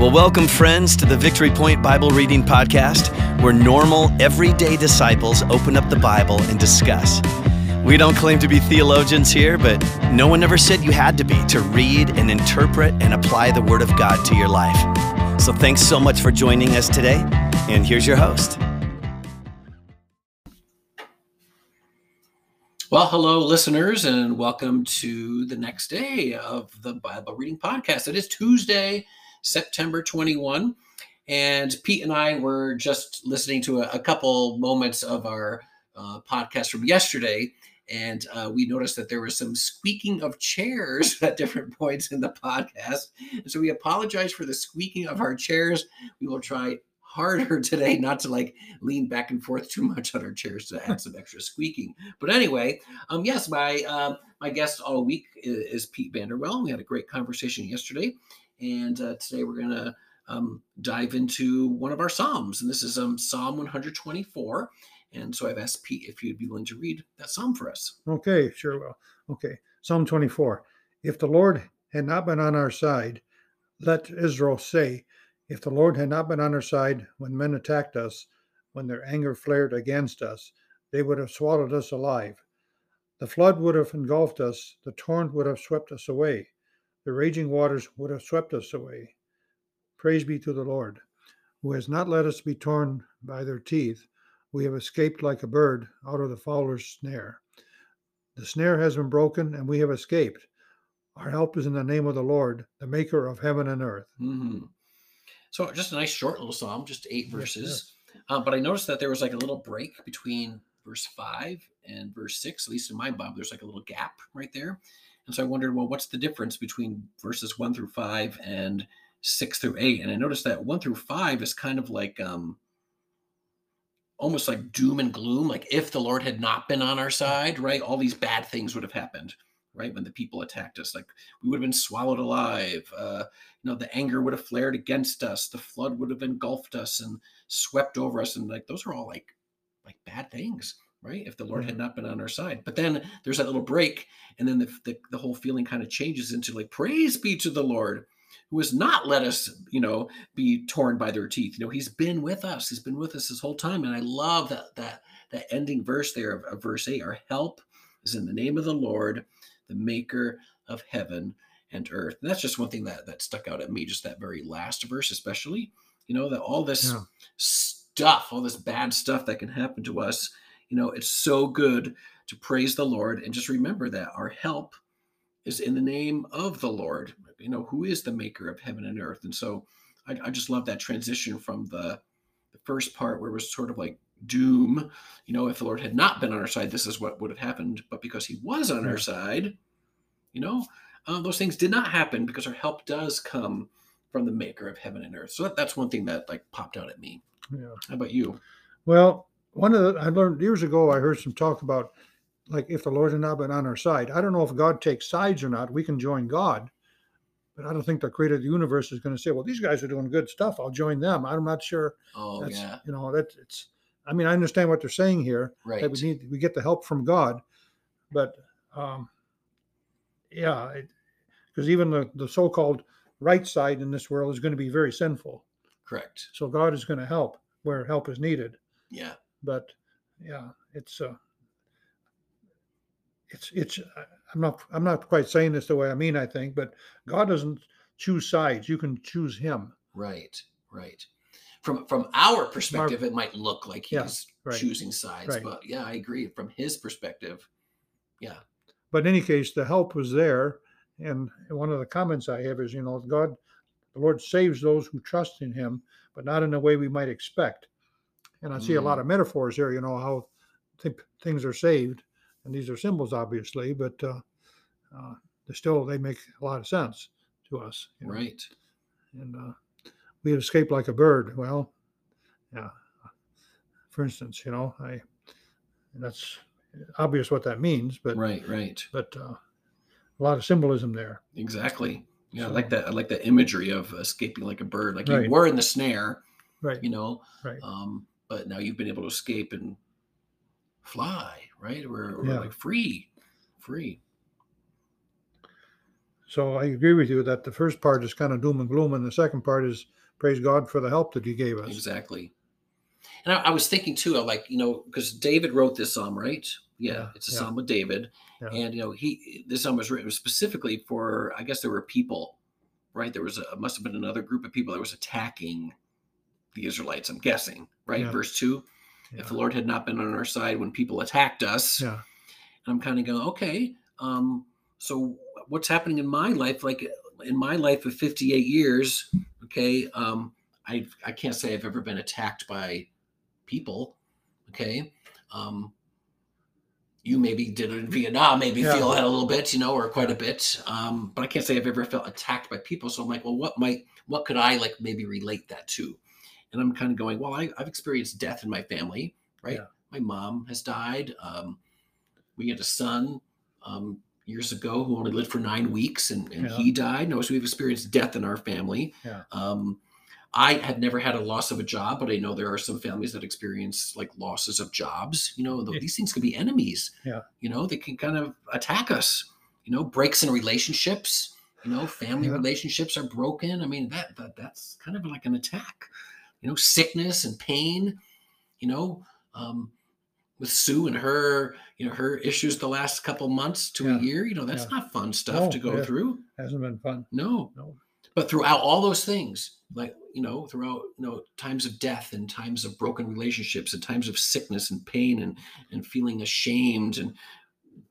Well, welcome, friends, to the Victory Point Bible Reading Podcast, where normal, everyday disciples open up the Bible and discuss. We don't claim to be theologians here, but no one ever said you had to be to read and interpret and apply the Word of God to your life. So thanks so much for joining us today, and here's your host. Well, hello, listeners, and welcome to the next day of the Bible Reading Podcast. It is Tuesday, September 21, and Pete and I were just listening to a, a couple moments of our uh, podcast from yesterday, and uh, we noticed that there was some squeaking of chairs at different points in the podcast. And so we apologize for the squeaking of our chairs. We will try harder today not to like lean back and forth too much on our chairs to add some extra squeaking. But anyway, um, yes, my uh, my guest all week is, is Pete Vanderwell. We had a great conversation yesterday, and uh, today we're gonna um, dive into one of our psalms, and this is um, Psalm 124. And so I've asked Pete if you'd be willing to read that psalm for us. Okay, sure will. Okay, Psalm 24. If the Lord had not been on our side, let Israel say, if the Lord had not been on our side when men attacked us, when their anger flared against us, they would have swallowed us alive. The flood would have engulfed us, the torrent would have swept us away, the raging waters would have swept us away. Praise be to the Lord, who has not let us be torn by their teeth. We have escaped like a bird out of the fowler's snare. The snare has been broken, and we have escaped. Our help is in the name of the Lord, the maker of heaven and earth. Mm-hmm. So just a nice short little psalm, just eight Yes, verses. Uh, but I noticed that there was like a little break between verse five and verse six. At least in my Bible, there's like a little gap right there. And so I wondered, well, what's the difference between verses one through five and six through eight? And I noticed that one through five is kind of like um, almost like doom and gloom. Like if the Lord had not been on our side, right, all these bad things would have happened. Right when the people attacked us, like we would have been swallowed alive. Uh, you know, the anger would have flared against us. The flood would have engulfed us and swept over us, and like those are all like like bad things, right? If the Lord had mm-hmm. not been on our side. But then there's that little break, and then the the, the whole feeling kind of changes into like praise be to the Lord who has not let us, you know, be torn by their teeth. You know, he's been with us. He's been with us this whole time. And I love that that that ending verse there of, of verse 8. Our help is in the name of the Lord, the maker of heaven and earth. And that's just one thing that that stuck out at me, just that very last verse, especially. You know, that all this Yeah. stuff, all this bad stuff that can happen to us, you know, it's so good to praise the Lord and just remember that our help is in the name of the Lord, you know, who is the maker of heaven and earth. And so I, I just love that transition from the, the first part where it was sort of like doom, you know, if the Lord had not been on our side, this is what would have happened. But because he was on our side, you know, uh, those things did not happen because our help does come from the maker of heaven and earth. So that, that's one thing that like popped out at me. Yeah. How about you? Well, one of the I learned years ago, I heard some talk about like if the Lord had not been on our side. I don't know if God takes sides or not. We can join God, but I don't think the creator of the universe is going to say, "Well, these guys are doing good stuff. I'll join them." I'm not sure. Oh that's yeah, you know that it's. I mean, I understand what they're saying here. right. That we need we get the help from God, but um, yeah, because even the the so-called right side in this world is going to be very sinful. Correct. So God is going to help where help is needed. Yeah. But yeah, it's uh, it's it's. I'm not I'm not quite saying this the way I mean. I think, but God doesn't choose sides. You can choose Him. Right, right. From from our perspective, it might look like he's Yeah, right, choosing sides, right. but yeah, I agree. From his perspective, yeah, But in any case, the help was there. And one of the comments I have is, you know, God, the Lord saves those who trust in Him, but not in the way we might expect. And I see a lot of metaphors here. You know how th- things are saved, and these are symbols, obviously, but uh, uh, they still they make a lot of sense to us. you know. right. and uh, we have escaped like a bird. Well, yeah. For instance, you know, I that's obvious what that means, but right, right. but uh, a lot of symbolism there. Exactly. Yeah, I like that. I like that imagery of escaping like a bird. Like you were in the snare, Right. you know, Right. um, but now you've been able to escape and fly, right? We're, we're Yeah. like free, free. So I agree with you that the first part is kind of doom and gloom, and the second part is praise God for the help that He gave us. Exactly. And I, I was thinking too, of like you know, because David wrote this psalm, right? Yeah, Yeah, it's a yeah. psalm of David, and you know, he this psalm was written specifically for. I guess there were people, right? There was a must have been another group of people that was attacking the Israelites. I'm guessing, right? Yeah. Verse two. Yeah. If the Lord had not been on our side when people attacked us, Yeah. and I'm kind of going, okay, um, so what's happening in my life? Like in my life of 58 years, okay, um, I I can't say I've ever been attacked by people, okay. Um, you maybe did it in Vietnam, maybe Yeah. feel that a little bit, you know, or quite a bit. Um, but I can't say I've ever felt attacked by people. So I'm like, well, what might, what could I like maybe relate that to? And I'm kind of going, well, I, I've experienced death in my family, right? Yeah. My mom has died. Um, we had a son um, years ago who only lived for nine weeks and, and Yeah. he died. No, so we've experienced death in our family. Yeah. Um, I had never had a loss of a job, but I know there are some families that experience like losses of jobs. You know, these things can be enemies. Yeah. You know, they can kind of attack us. You know, breaks in relationships. You know, family Yeah. relationships are broken. I mean, that, that that's kind of like an attack. You know, sickness and pain. You know, um, with Sue and her, you know, her issues the last couple months to Yeah. a year. You know, that's Yeah. not fun stuff No, to go through. Hasn't been fun. No. No. But throughout all those things, like, you know, throughout, you know, times of death and times of broken relationships and times of sickness and pain and and feeling ashamed. And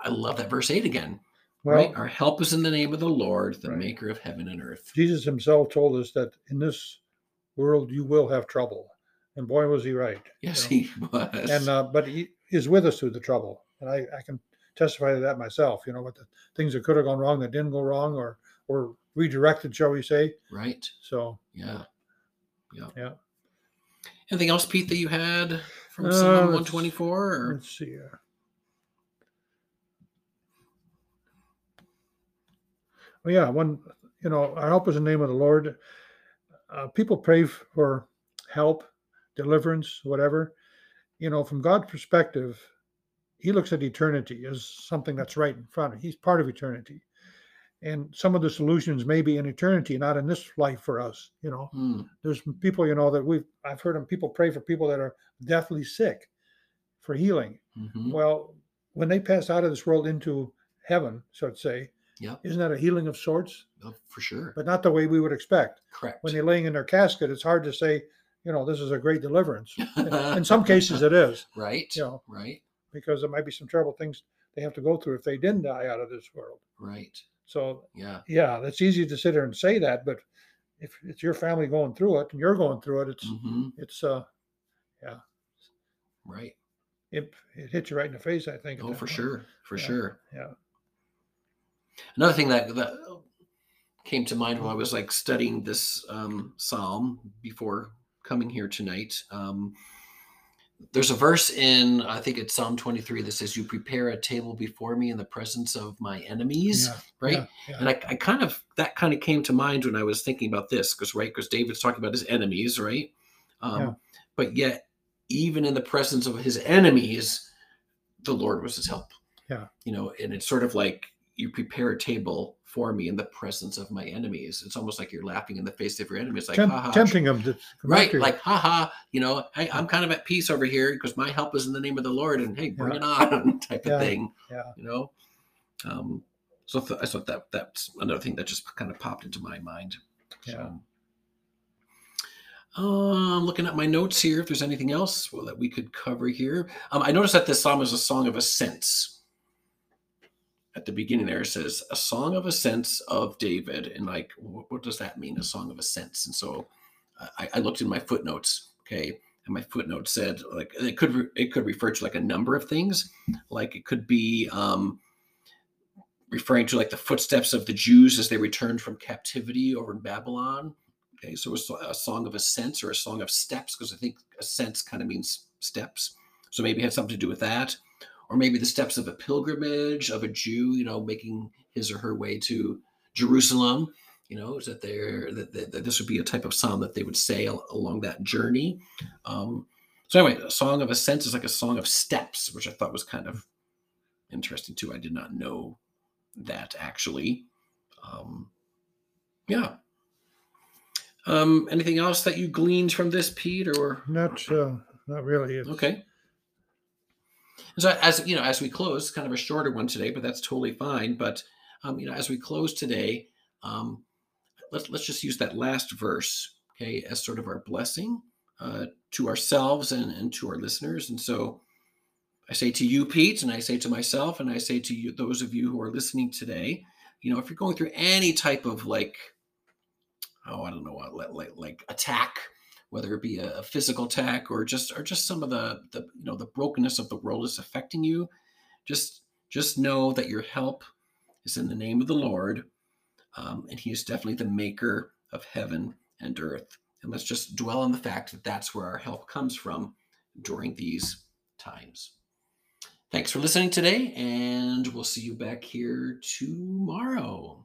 I love that verse eight again. Well, right? Our help is in the name of the Lord, the Right. maker of heaven and earth. Jesus himself told us that in this world you will have trouble. And boy, was he right. Yes, you he was. and uh, but he is with us through the trouble, and I, I can testify to that myself. You know, what the things that could have gone wrong that didn't go wrong, or or redirected, shall we say? right. So Yeah. Yeah. Yeah. Anything else, Pete, that you had from Uh, Psalm 124? Or? let's see here. Oh yeah, one. You know, our help is in the name of the Lord. Uh, people pray for help, deliverance, whatever. You know, from God's perspective, He looks at eternity as something that's right in front. of him. He's part of eternity, and some of the solutions may be in eternity, not in this life for us. You know, Hmm. there's people you know that we've I've heard them people pray for people that are deathly sick for healing. Mhm. Well, when they pass out of this world into heaven, so to say, Yep. isn't that a healing of sorts? Oh, for sure. But not the way we would expect. Correct. When they're laying in their casket, it's hard to say, you know, this is a great deliverance. in some cases, it is, right. you know, Right. because there might be some terrible things they have to go through if they didn't die out of this world. Right. So, Yeah. yeah, that's easy to sit there and say that, but if it's your family going through it and you're going through it, it's hmm it's uh yeah, Right. it, it hits you right in the face. I think. Oh, for point. sure. For Yeah. sure. Yeah. Another thing that that came to mind when I was like studying this um, psalm before coming here tonight. Um, there's a verse in I think it's Psalm 23 that says, "You prepare a table before me in the presence of my enemies." Yeah, right. yeah, yeah. And I, I kind of that kind of came to mind when I was thinking about this because right because David's talking about his enemies, right? Um. But yet, even in the presence of his enemies, the Lord was his help. Yeah. You know, and it's sort of like you prepare a table for me in the presence of my enemies. It's almost like you're laughing in the face of your enemies, like Temp- haha, tempting them to right? Like haha, you know, hey, I'm kind of at peace over here because my help is in the name of the Lord, and hey, bring Yeah. it on, type Yeah. of thing. Yeah. You know. Um, so th- I thought that that's another thing that just kind of popped into my mind. Yeah. So, um, looking at my notes here, if there's anything else well, that we could cover here, um, I noticed that this psalm is a song of ascents. At the beginning, there it says a song of ascents of David, and like, what, what does that mean? A song of ascents, and so I, I looked in my footnotes. Okay, and my footnote said like it could re- it could refer to like a number of things, like it could be um, referring to like the footsteps of the Jews as they returned from captivity over in Babylon. Okay, so it's a song of ascents or a song of steps, because I think ascents kind of means steps. So maybe it had something to do with that. Or maybe the steps of a pilgrimage of a Jew, you know, making his or her way to Jerusalem. You know, is that there that, that, that this would be a type of psalm that they would say al- along that journey. Um, so anyway, a song of ascents is like a song of steps, which I thought was kind of interesting too. I did not know that actually. Um, yeah. Um, anything else that you gleaned from this, Pete? Or Not uh, not really. It's, okay. So as you know, as we close, kind of a shorter one today, but that's totally fine. But um, you know, as we close today, um, let's let's just use that last verse, okay, as sort of our blessing uh, to ourselves and, and to our listeners. And so, I say to you, Pete, and I say to myself, and I say to you, those of you who are listening today, you know, if you're going through any type of like, oh, I don't know what, like like attack whether it be a, physical attack or just or just some of the the you know the brokenness of the world is affecting you just just know that your help is in the name of the lord um, and he is definitely the maker of heaven and earth. And let's just dwell on the fact that that's where our help comes from during these times. Thanks for listening today and we'll see you back here tomorrow